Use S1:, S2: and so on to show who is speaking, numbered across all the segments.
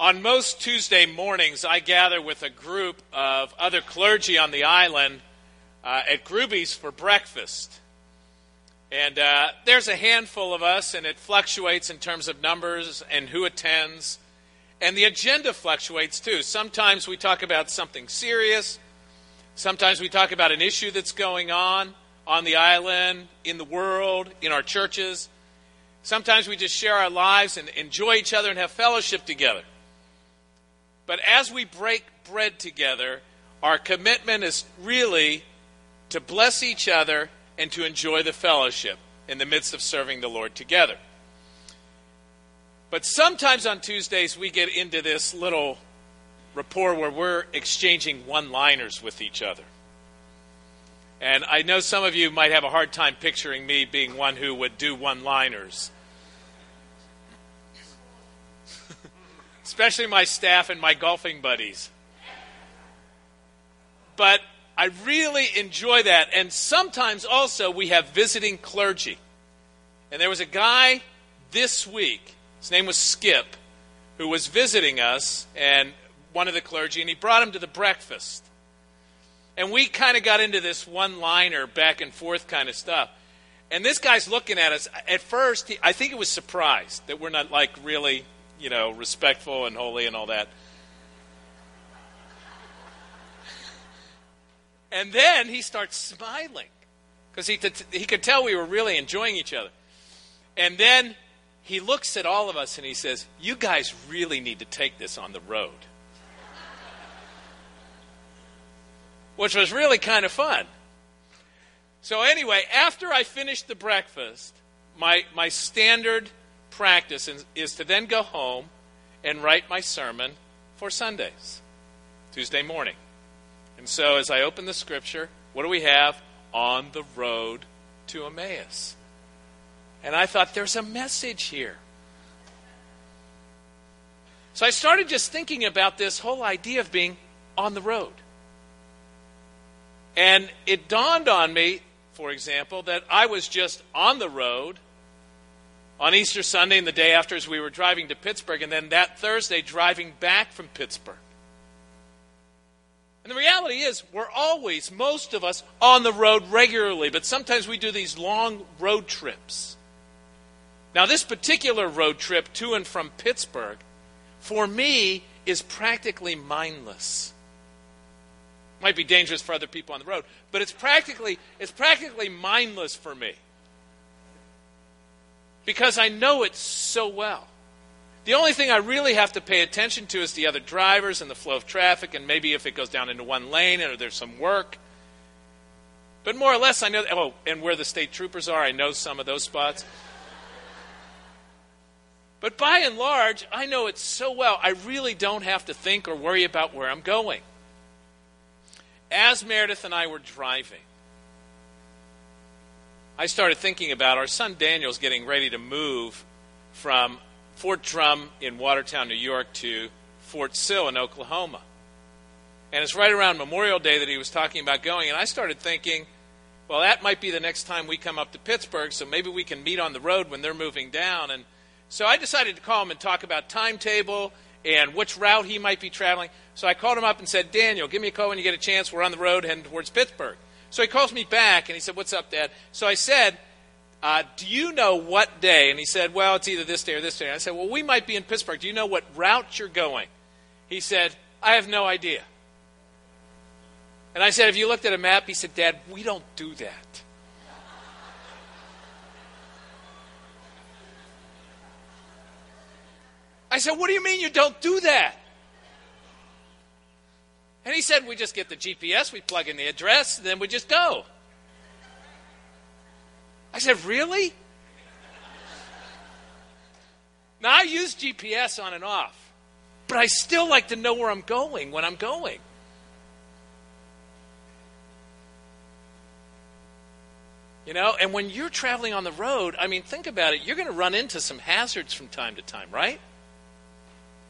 S1: On most Tuesday mornings, I gather with a group of other clergy on the island uh, at Gruby's for breakfast. And uh, there's a handful of us, and it fluctuates in terms of numbers and who attends. And the agenda fluctuates too. Sometimes we talk about something serious, sometimes we talk about an issue that's going on on the island, in the world, in our churches. Sometimes we just share our lives and enjoy each other and have fellowship together. But as we break bread together, our commitment is really to bless each other and to enjoy the fellowship in the midst of serving the Lord together. But sometimes on Tuesdays, we get into this little rapport where we're exchanging one liners with each other. And I know some of you might have a hard time picturing me being one who would do one liners. Especially my staff and my golfing buddies. But I really enjoy that. And sometimes also we have visiting clergy. And there was a guy this week, his name was Skip, who was visiting us and one of the clergy, and he brought him to the breakfast. And we kind of got into this one liner back and forth kind of stuff. And this guy's looking at us. At first, he, I think it was surprised that we're not like really you know, respectful and holy and all that. And then he starts smiling because he, t- he could tell we were really enjoying each other. And then he looks at all of us and he says, You guys really need to take this on the road. Which was really kind of fun. So, anyway, after I finished the breakfast, my, my standard practice is to then go home and write my sermon for Sundays, Tuesday morning. And so as I open the scripture, what do we have? On the road to Emmaus. And I thought, there's a message here. So I started just thinking about this whole idea of being on the road. And it dawned on me, for example, that I was just on the road on Easter Sunday and the day after as we were driving to Pittsburgh, and then that Thursday driving back from Pittsburgh. And the reality is, we're always, most of us, on the road regularly, but sometimes we do these long road trips. Now, this particular road trip to and from Pittsburgh, for me, is practically mindless. Might be dangerous for other people on the road, but it's practically, it's practically mindless for me because I know it so well. The only thing I really have to pay attention to is the other drivers and the flow of traffic, and maybe if it goes down into one lane or there's some work. But more or less, I know. Oh, and where the state troopers are, I know some of those spots. But by and large, I know it so well, I really don't have to think or worry about where I'm going. As Meredith and I were driving, I started thinking about our son Daniel's getting ready to move from Fort Drum in Watertown, New York, to Fort Sill in Oklahoma. And it's right around Memorial Day that he was talking about going. And I started thinking, well, that might be the next time we come up to Pittsburgh, so maybe we can meet on the road when they're moving down. And so I decided to call him and talk about timetable and which route he might be traveling. So I called him up and said, Daniel, give me a call when you get a chance. We're on the road heading towards Pittsburgh. So he calls me back and he said, What's up, Dad? So I said, uh, Do you know what day? And he said, Well, it's either this day or this day. And I said, Well, we might be in Pittsburgh. Do you know what route you're going? He said, I have no idea. And I said, Have you looked at a map? He said, Dad, we don't do that. I said, What do you mean you don't do that? And he said, We just get the GPS, we plug in the address, and then we just go. I said, Really? Now, I use GPS on and off, but I still like to know where I'm going when I'm going. You know, and when you're traveling on the road, I mean, think about it. You're going to run into some hazards from time to time, right?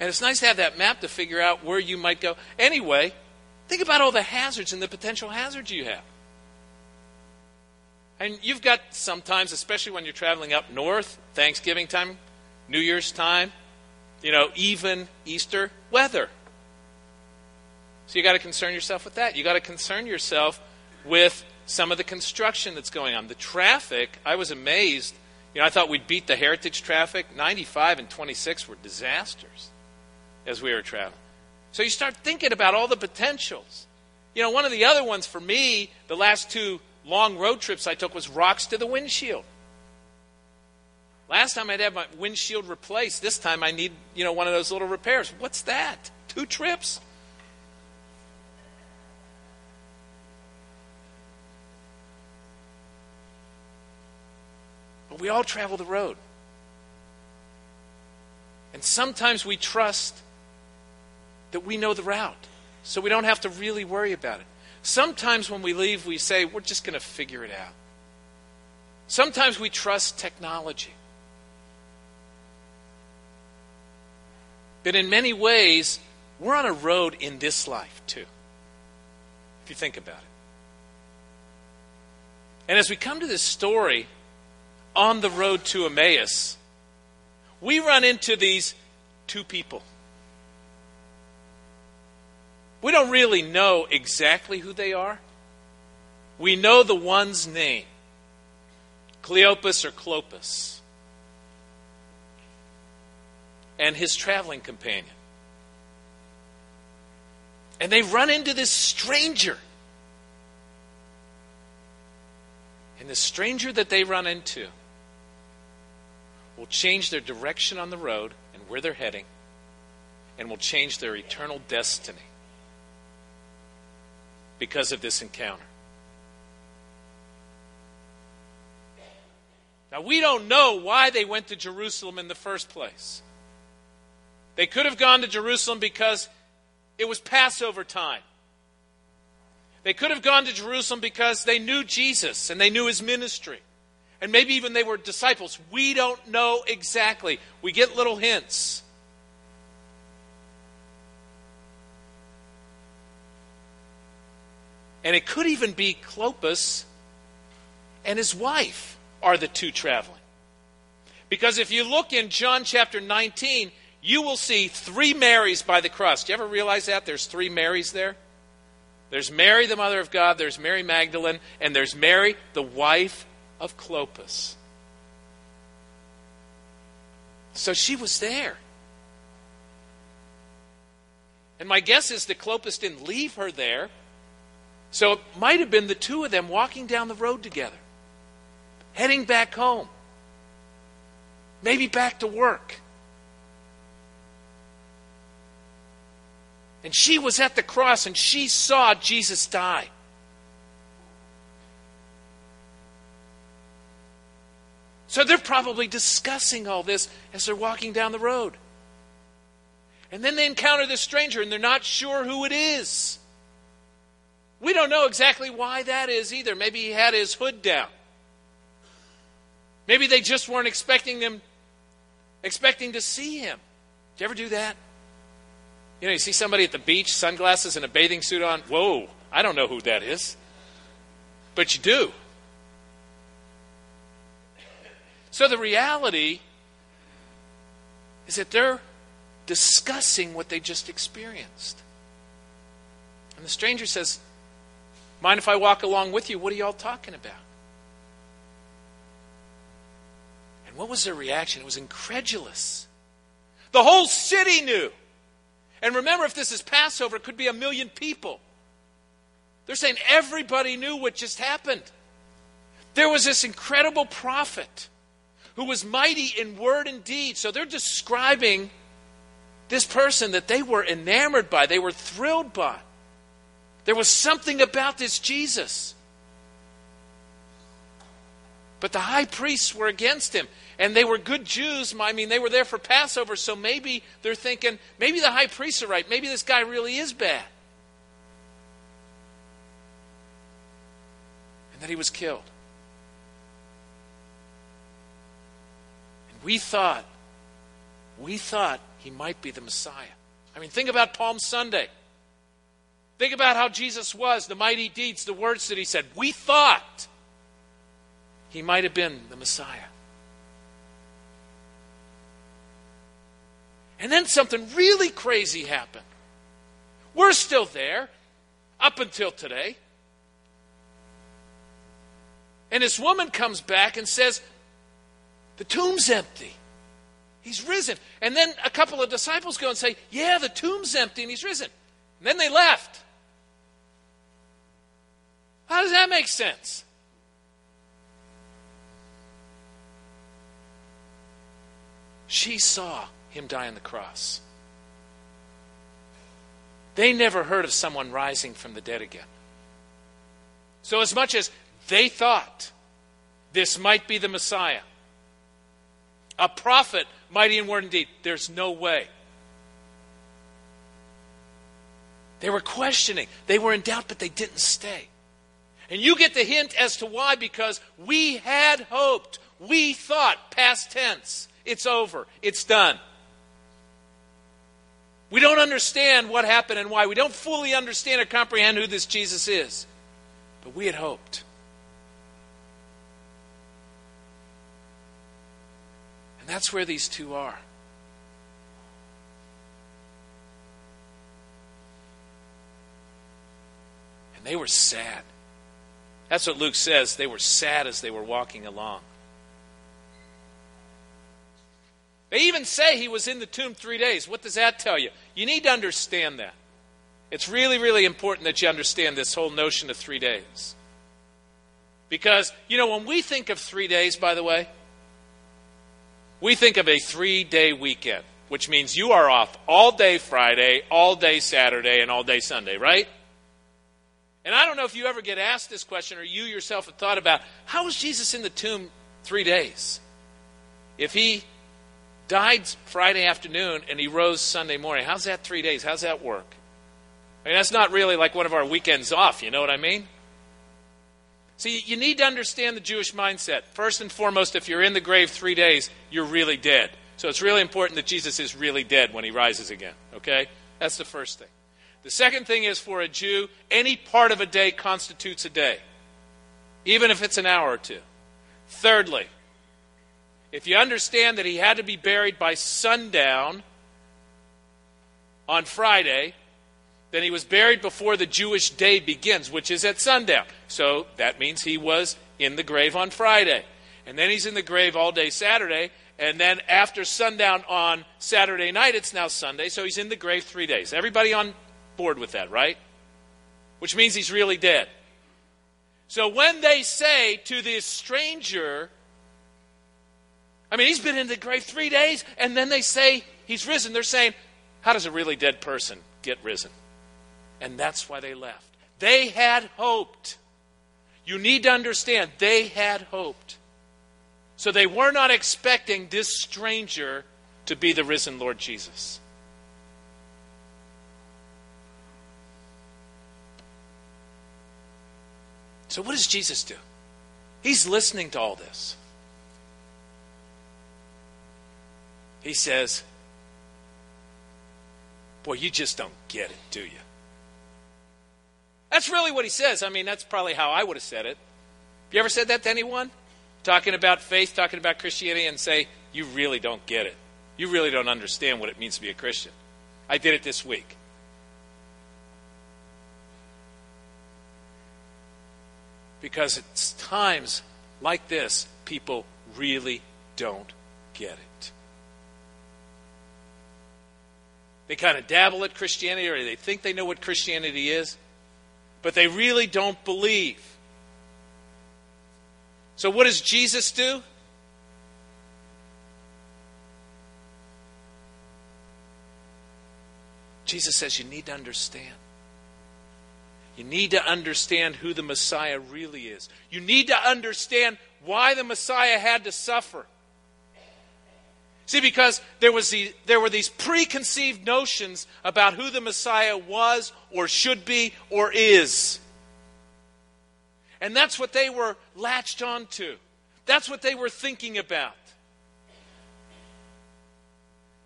S1: And it's nice to have that map to figure out where you might go. Anyway, Think about all the hazards and the potential hazards you have. And you've got sometimes, especially when you're traveling up north, Thanksgiving time, New Year's time, you know, even Easter weather. So you got to concern yourself with that. You got to concern yourself with some of the construction that's going on. The traffic, I was amazed. You know, I thought we'd beat the heritage traffic. 95 and 26 were disasters as we were traveling. So you start thinking about all the potentials. You know, one of the other ones for me, the last two long road trips I took was rocks to the windshield. Last time I'd have my windshield replaced. This time I need, you know, one of those little repairs. What's that? Two trips? But we all travel the road. And sometimes we trust that we know the route, so we don't have to really worry about it. Sometimes when we leave, we say, we're just going to figure it out. Sometimes we trust technology. But in many ways, we're on a road in this life, too, if you think about it. And as we come to this story on the road to Emmaus, we run into these two people. We don't really know exactly who they are. We know the one's name Cleopas or Clopas, and his traveling companion. And they run into this stranger. And the stranger that they run into will change their direction on the road and where they're heading, and will change their eternal destiny because of this encounter. Now, we don't know why they went to Jerusalem in the first place. They could have gone to Jerusalem because it was Passover time. They could have gone to Jerusalem because they knew Jesus and they knew his ministry. And maybe even they were disciples. We don't know exactly. We get little hints. And it could even be Clopas and his wife are the two traveling. Because if you look in John chapter 19, you will see three Marys by the cross. Do you ever realize that? There's three Marys there? There's Mary, the mother of God, there's Mary Magdalene, and there's Mary, the wife of Clopas. So she was there. And my guess is that Clopas didn't leave her there so it might have been the two of them walking down the road together, heading back home, maybe back to work. And she was at the cross and she saw Jesus die. So they're probably discussing all this as they're walking down the road. And then they encounter this stranger and they're not sure who it is. We don't know exactly why that is either. Maybe he had his hood down. Maybe they just weren't expecting them expecting to see him. Do you ever do that? You know, you see somebody at the beach, sunglasses and a bathing suit on. Whoa, I don't know who that is. But you do. So the reality is that they're discussing what they just experienced. And the stranger says, Mind if I walk along with you? What are y'all talking about? And what was their reaction? It was incredulous. The whole city knew. And remember, if this is Passover, it could be a million people. They're saying everybody knew what just happened. There was this incredible prophet who was mighty in word and deed. So they're describing this person that they were enamored by, they were thrilled by. There was something about this Jesus. But the high priests were against him. And they were good Jews. I mean, they were there for Passover, so maybe they're thinking, maybe the high priests are right. Maybe this guy really is bad. And that he was killed. And we thought, we thought he might be the Messiah. I mean, think about Palm Sunday. Think about how Jesus was, the mighty deeds, the words that he said. We thought he might have been the Messiah. And then something really crazy happened. We're still there up until today. And this woman comes back and says, The tomb's empty. He's risen. And then a couple of disciples go and say, Yeah, the tomb's empty and he's risen. And then they left. How does that make sense? She saw him die on the cross. They never heard of someone rising from the dead again. So, as much as they thought this might be the Messiah, a prophet, mighty in word and deed, there's no way. They were questioning, they were in doubt, but they didn't stay. And you get the hint as to why because we had hoped. We thought, past tense, it's over, it's done. We don't understand what happened and why. We don't fully understand or comprehend who this Jesus is. But we had hoped. And that's where these two are. And they were sad. That's what Luke says. They were sad as they were walking along. They even say he was in the tomb three days. What does that tell you? You need to understand that. It's really, really important that you understand this whole notion of three days. Because, you know, when we think of three days, by the way, we think of a three day weekend, which means you are off all day Friday, all day Saturday, and all day Sunday, right? And I don't know if you ever get asked this question or you yourself have thought about how was Jesus in the tomb three days? If he died Friday afternoon and he rose Sunday morning. How's that three days? How's that work? I mean, that's not really like one of our weekends off, you know what I mean? See, you need to understand the Jewish mindset. First and foremost, if you're in the grave three days, you're really dead. So it's really important that Jesus is really dead when he rises again, okay? That's the first thing. The second thing is for a Jew, any part of a day constitutes a day, even if it's an hour or two. Thirdly, if you understand that he had to be buried by sundown on Friday, then he was buried before the Jewish day begins, which is at sundown. So that means he was in the grave on Friday. And then he's in the grave all day Saturday. And then after sundown on Saturday night, it's now Sunday. So he's in the grave three days. Everybody on board with that, right? Which means he's really dead. So when they say to this stranger, I mean, he's been in the grave three days, and then they say he's risen. They're saying, how does a really dead person get risen? And that's why they left. They had hoped. You need to understand, they had hoped. So they were not expecting this stranger to be the risen Lord Jesus. So, what does Jesus do? He's listening to all this. He says, Boy, you just don't get it, do you? That's really what he says. I mean, that's probably how I would have said it. Have you ever said that to anyone? Talking about faith, talking about Christianity, and say, You really don't get it. You really don't understand what it means to be a Christian. I did it this week. Because it's times like this, people really don't get it. They kind of dabble at Christianity or they think they know what Christianity is, but they really don't believe. So, what does Jesus do? Jesus says you need to understand. You need to understand who the Messiah really is. You need to understand why the Messiah had to suffer. See, because there, was the, there were these preconceived notions about who the Messiah was or should be or is. And that's what they were latched onto. That's what they were thinking about.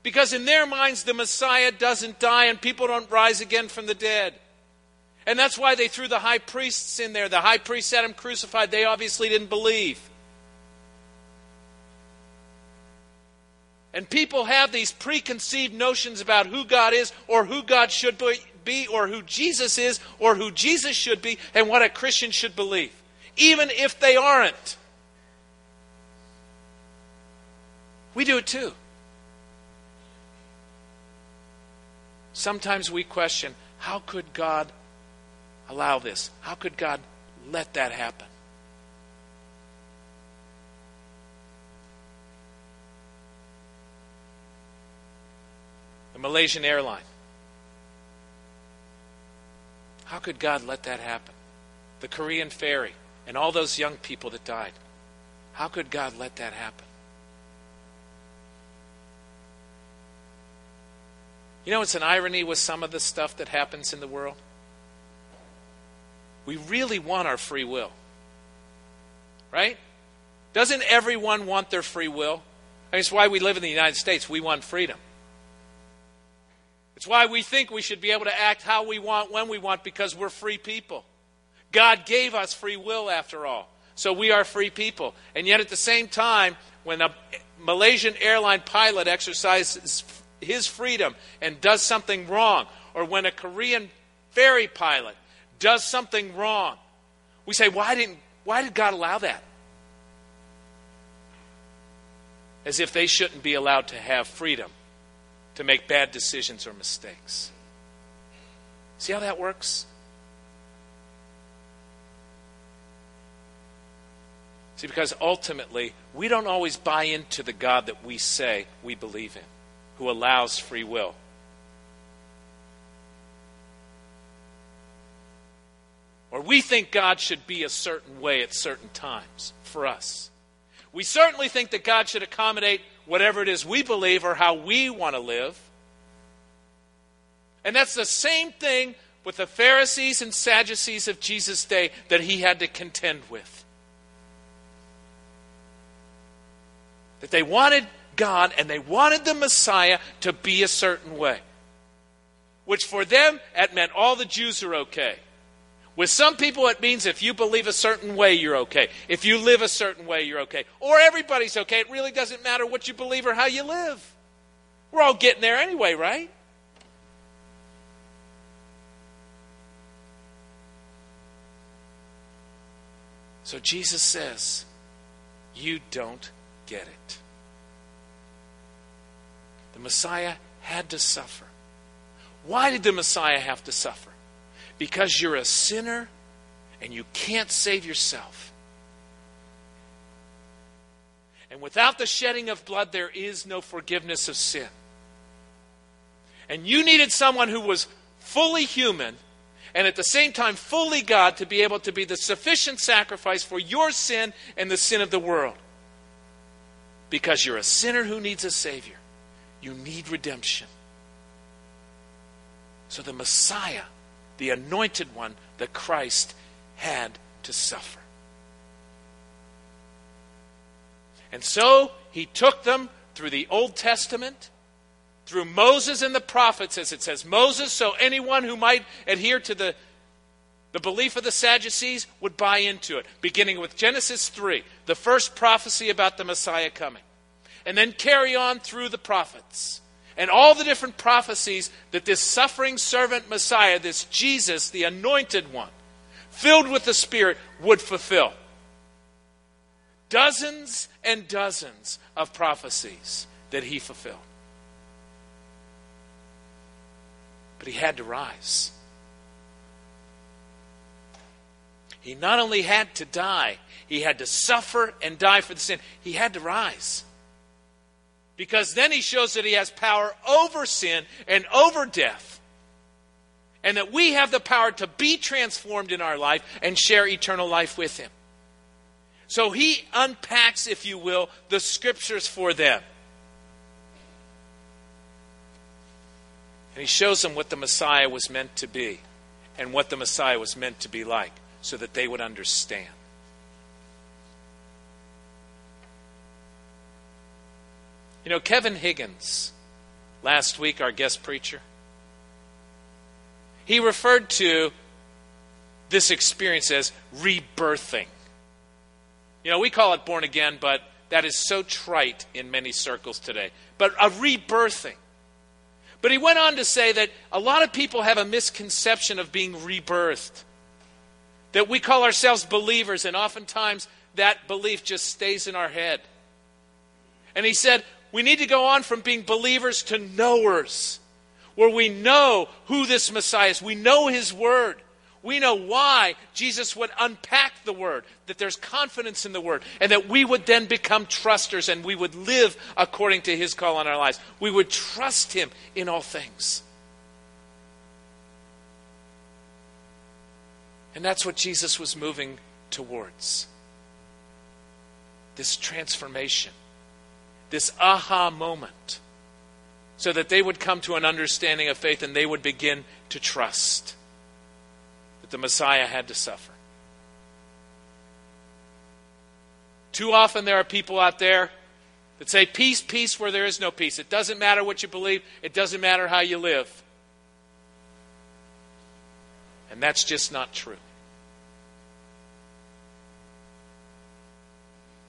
S1: Because in their minds, the Messiah doesn't die and people don't rise again from the dead. And that's why they threw the high priests in there. The high priests had him crucified. They obviously didn't believe. And people have these preconceived notions about who God is or who God should be or who Jesus is or who Jesus should be and what a Christian should believe, even if they aren't. We do it too. Sometimes we question how could God allow this? How could God let that happen? The Malaysian airline. How could God let that happen? The Korean ferry and all those young people that died. How could God let that happen? You know, it's an irony with some of the stuff that happens in the world. We really want our free will. Right? Doesn't everyone want their free will? I mean, it's why we live in the United States. We want freedom. It's why we think we should be able to act how we want, when we want, because we're free people. God gave us free will, after all. So we are free people. And yet, at the same time, when a Malaysian airline pilot exercises his freedom and does something wrong, or when a Korean ferry pilot does something wrong, we say, why, didn't, why did God allow that? As if they shouldn't be allowed to have freedom to make bad decisions or mistakes. See how that works? See, because ultimately, we don't always buy into the God that we say we believe in who allows free will. Or we think God should be a certain way at certain times for us. We certainly think that God should accommodate whatever it is we believe or how we want to live. And that's the same thing with the Pharisees and Sadducees of Jesus' day that he had to contend with. That they wanted God and they wanted the Messiah to be a certain way. Which for them, it meant all the Jews are okay. With some people, it means if you believe a certain way, you're okay. If you live a certain way, you're okay. Or everybody's okay. It really doesn't matter what you believe or how you live. We're all getting there anyway, right? So Jesus says, You don't get it. The Messiah had to suffer. Why did the Messiah have to suffer? Because you're a sinner and you can't save yourself. And without the shedding of blood, there is no forgiveness of sin. And you needed someone who was fully human and at the same time fully God to be able to be the sufficient sacrifice for your sin and the sin of the world. Because you're a sinner who needs a Savior. You need redemption. So the Messiah, the anointed one, the Christ, had to suffer. And so he took them through the Old Testament, through Moses and the prophets, as it says. Moses, so anyone who might adhere to the, the belief of the Sadducees would buy into it, beginning with Genesis 3, the first prophecy about the Messiah coming and then carry on through the prophets and all the different prophecies that this suffering servant Messiah, this Jesus, the anointed one, filled with the Spirit, would fulfill. Dozens and dozens of prophecies that he fulfilled. But he had to rise. He not only had to die, he had to suffer and die for the sin, he had to rise. Because then he shows that he has power over sin and over death. And that we have the power to be transformed in our life and share eternal life with him. So he unpacks, if you will, the scriptures for them. And he shows them what the Messiah was meant to be and what the Messiah was meant to be like so that they would understand. You know, Kevin Higgins, last week, our guest preacher, he referred to this experience as rebirthing. You know, we call it born again, but that is so trite in many circles today, but a rebirthing. But he went on to say that a lot of people have a misconception of being rebirthed. That we call ourselves believers, and oftentimes that belief just stays in our head. And he said, we need to go on from being believers to knowers, where we know who this Messiah is. We know his word. We know why Jesus would unpack the word, that there's confidence in the word, and that we would then become trusters and we would live according to his call on our lives. We would trust him in all things. And that's what Jesus was moving towards this transformation, this aha moment, so that they would come to an understanding of faith and they would begin to trust that the Messiah had to suffer. Too often there are people out there that say, Peace, peace, where there is no peace. It doesn't matter what you believe, it doesn't matter how you live. And that's just not true.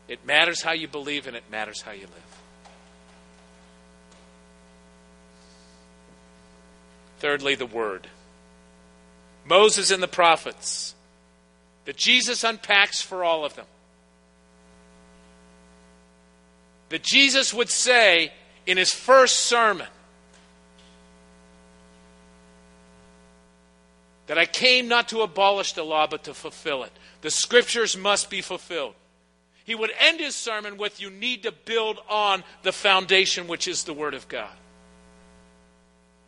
S1: It matters how you believe, and it matters how you live. Thirdly, the Word. Moses and the prophets that Jesus unpacks for all of them. That Jesus would say in his first sermon that I came not to abolish the law, but to fulfill it. The scriptures must be fulfilled. He would end his sermon with You need to build on the foundation, which is the Word of God.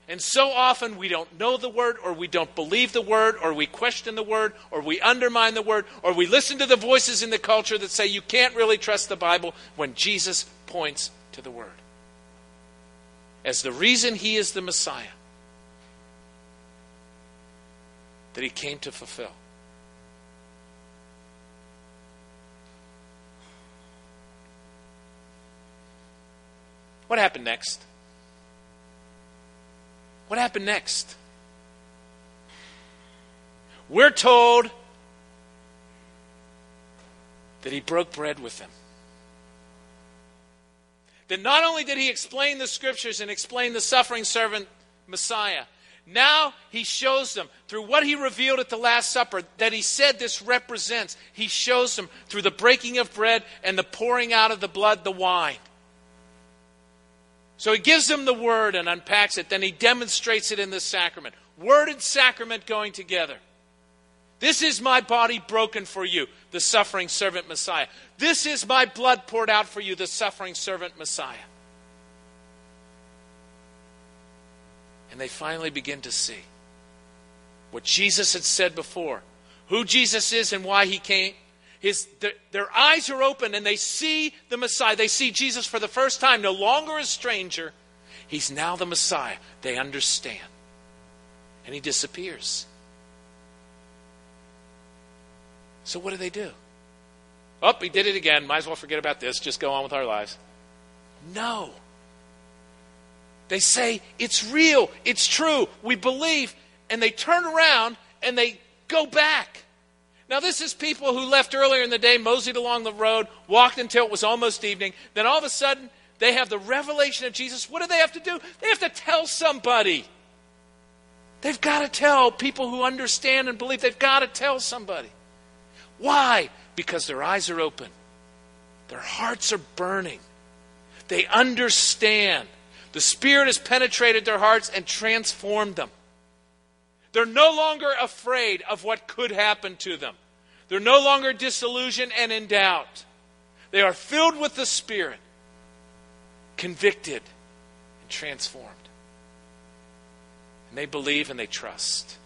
S1: And so often we don't know the Word, or we don't believe the Word, or we question the Word, or we undermine the Word, or we listen to the voices in the culture that say you can't really trust the Bible when Jesus points to the Word as the reason He is the Messiah that He came to fulfill. What happened next? What happened next? We're told that he broke bread with them. That not only did he explain the scriptures and explain the suffering servant Messiah, now he shows them through what he revealed at the Last Supper that he said this represents. He shows them through the breaking of bread and the pouring out of the blood, the wine. So he gives them the word and unpacks it. Then he demonstrates it in the sacrament. Word and sacrament going together. This is my body broken for you, the suffering servant Messiah. This is my blood poured out for you, the suffering servant Messiah. And they finally begin to see what Jesus had said before who Jesus is and why he came, his, their, their eyes are open and they see the Messiah. They see Jesus for the first time, no longer a stranger. He's now the Messiah. They understand. And he disappears. So what do they do? Oh, he did it again. Might as well forget about this. Just go on with our lives. No. They say, it's real. It's true. We believe. And they turn around and they go back. Now, this is people who left earlier in the day, moseyed along the road, walked until it was almost evening. Then all of a sudden, they have the revelation of Jesus. What do they have to do? They have to tell somebody. They've got to tell people who understand and believe. They've got to tell somebody. Why? Because their eyes are open, their hearts are burning. They understand. The Spirit has penetrated their hearts and transformed them. They're no longer afraid of what could happen to them. They're no longer disillusioned and in doubt. They are filled with the Spirit, convicted, and transformed. And they believe and they trust.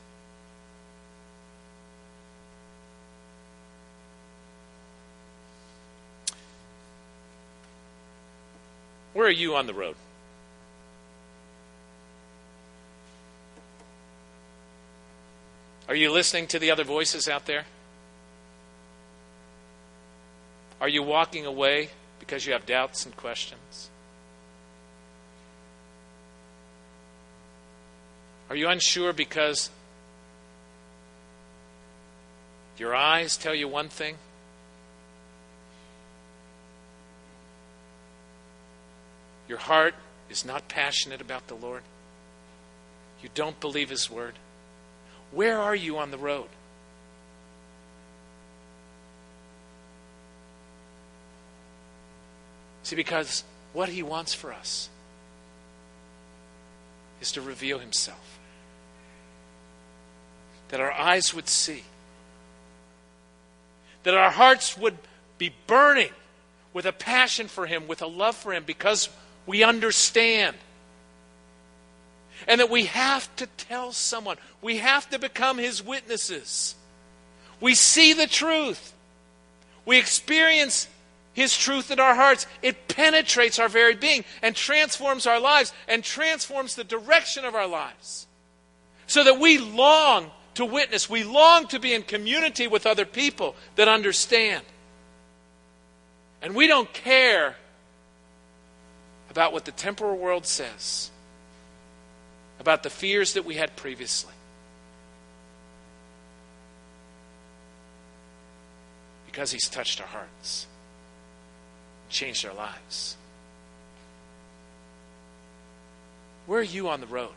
S1: Where are you on the road? Are you listening to the other voices out there? Are you walking away because you have doubts and questions? Are you unsure because your eyes tell you one thing Your heart is not passionate about the Lord. You don't believe His word. Where are you on the road? See, because what He wants for us is to reveal Himself. That our eyes would see. That our hearts would be burning with a passion for Him, with a love for Him, because we understand. And that we have to tell someone. We have to become His witnesses. We see the truth. We experience his truth in our hearts. It penetrates our very being and transforms our lives and transforms the direction of our lives. So that we long to witness, we long to be in community with other people that understand. And we don't care about what the temporal world says, about the fears that we had previously. Because He's touched our hearts changed our lives. Where are you on the road?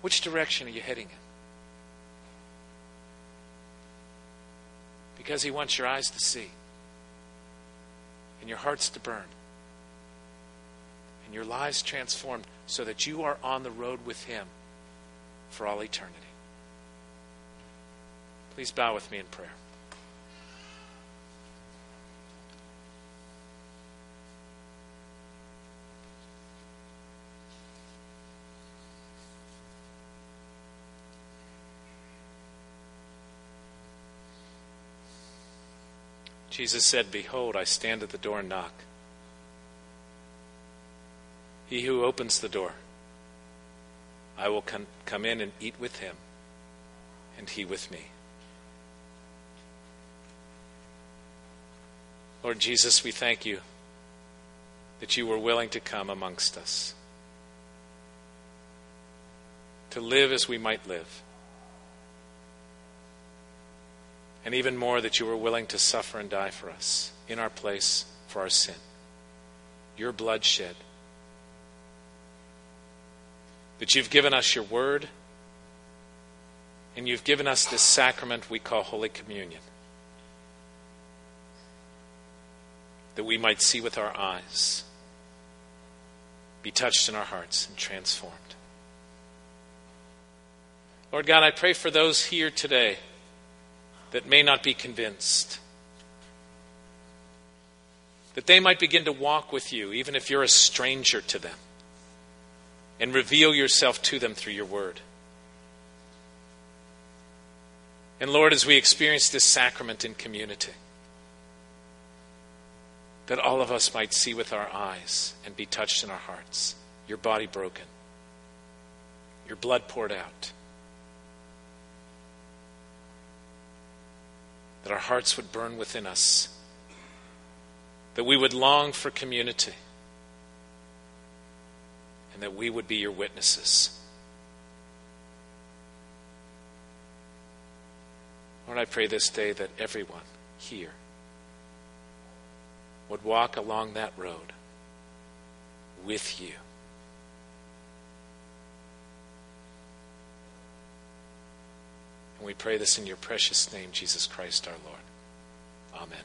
S1: Which direction are you heading in? Because He wants your eyes to see, and your hearts to burn, and your lives transformed so that you are on the road with Him for all eternity. Please bow with me in prayer. Jesus said, Behold, I stand at the door and knock. He who opens the door, I will come, in and eat with him, and he with me. Lord Jesus, we thank you that you were willing to come amongst us, to live as we might live and even more that you were willing to suffer and die for us in our place for our sin. Your blood shed. That you've given us your word, and you've given us this sacrament we call Holy Communion. That we might see with our eyes, be touched in our hearts, and transformed. Lord God, I pray for those here today that may not be convinced. That they might begin to walk with you, even if you're a stranger to them, and reveal yourself to them through your word. And Lord, as we experience this sacrament in community, that all of us might see with our eyes and be touched in our hearts, your body broken, your blood poured out that our hearts would burn within us, that we would long for community, and that we would be your witnesses. Lord, I pray this day that everyone here would walk along that road with you. And we pray this in your precious name, Jesus Christ our Lord. Amen.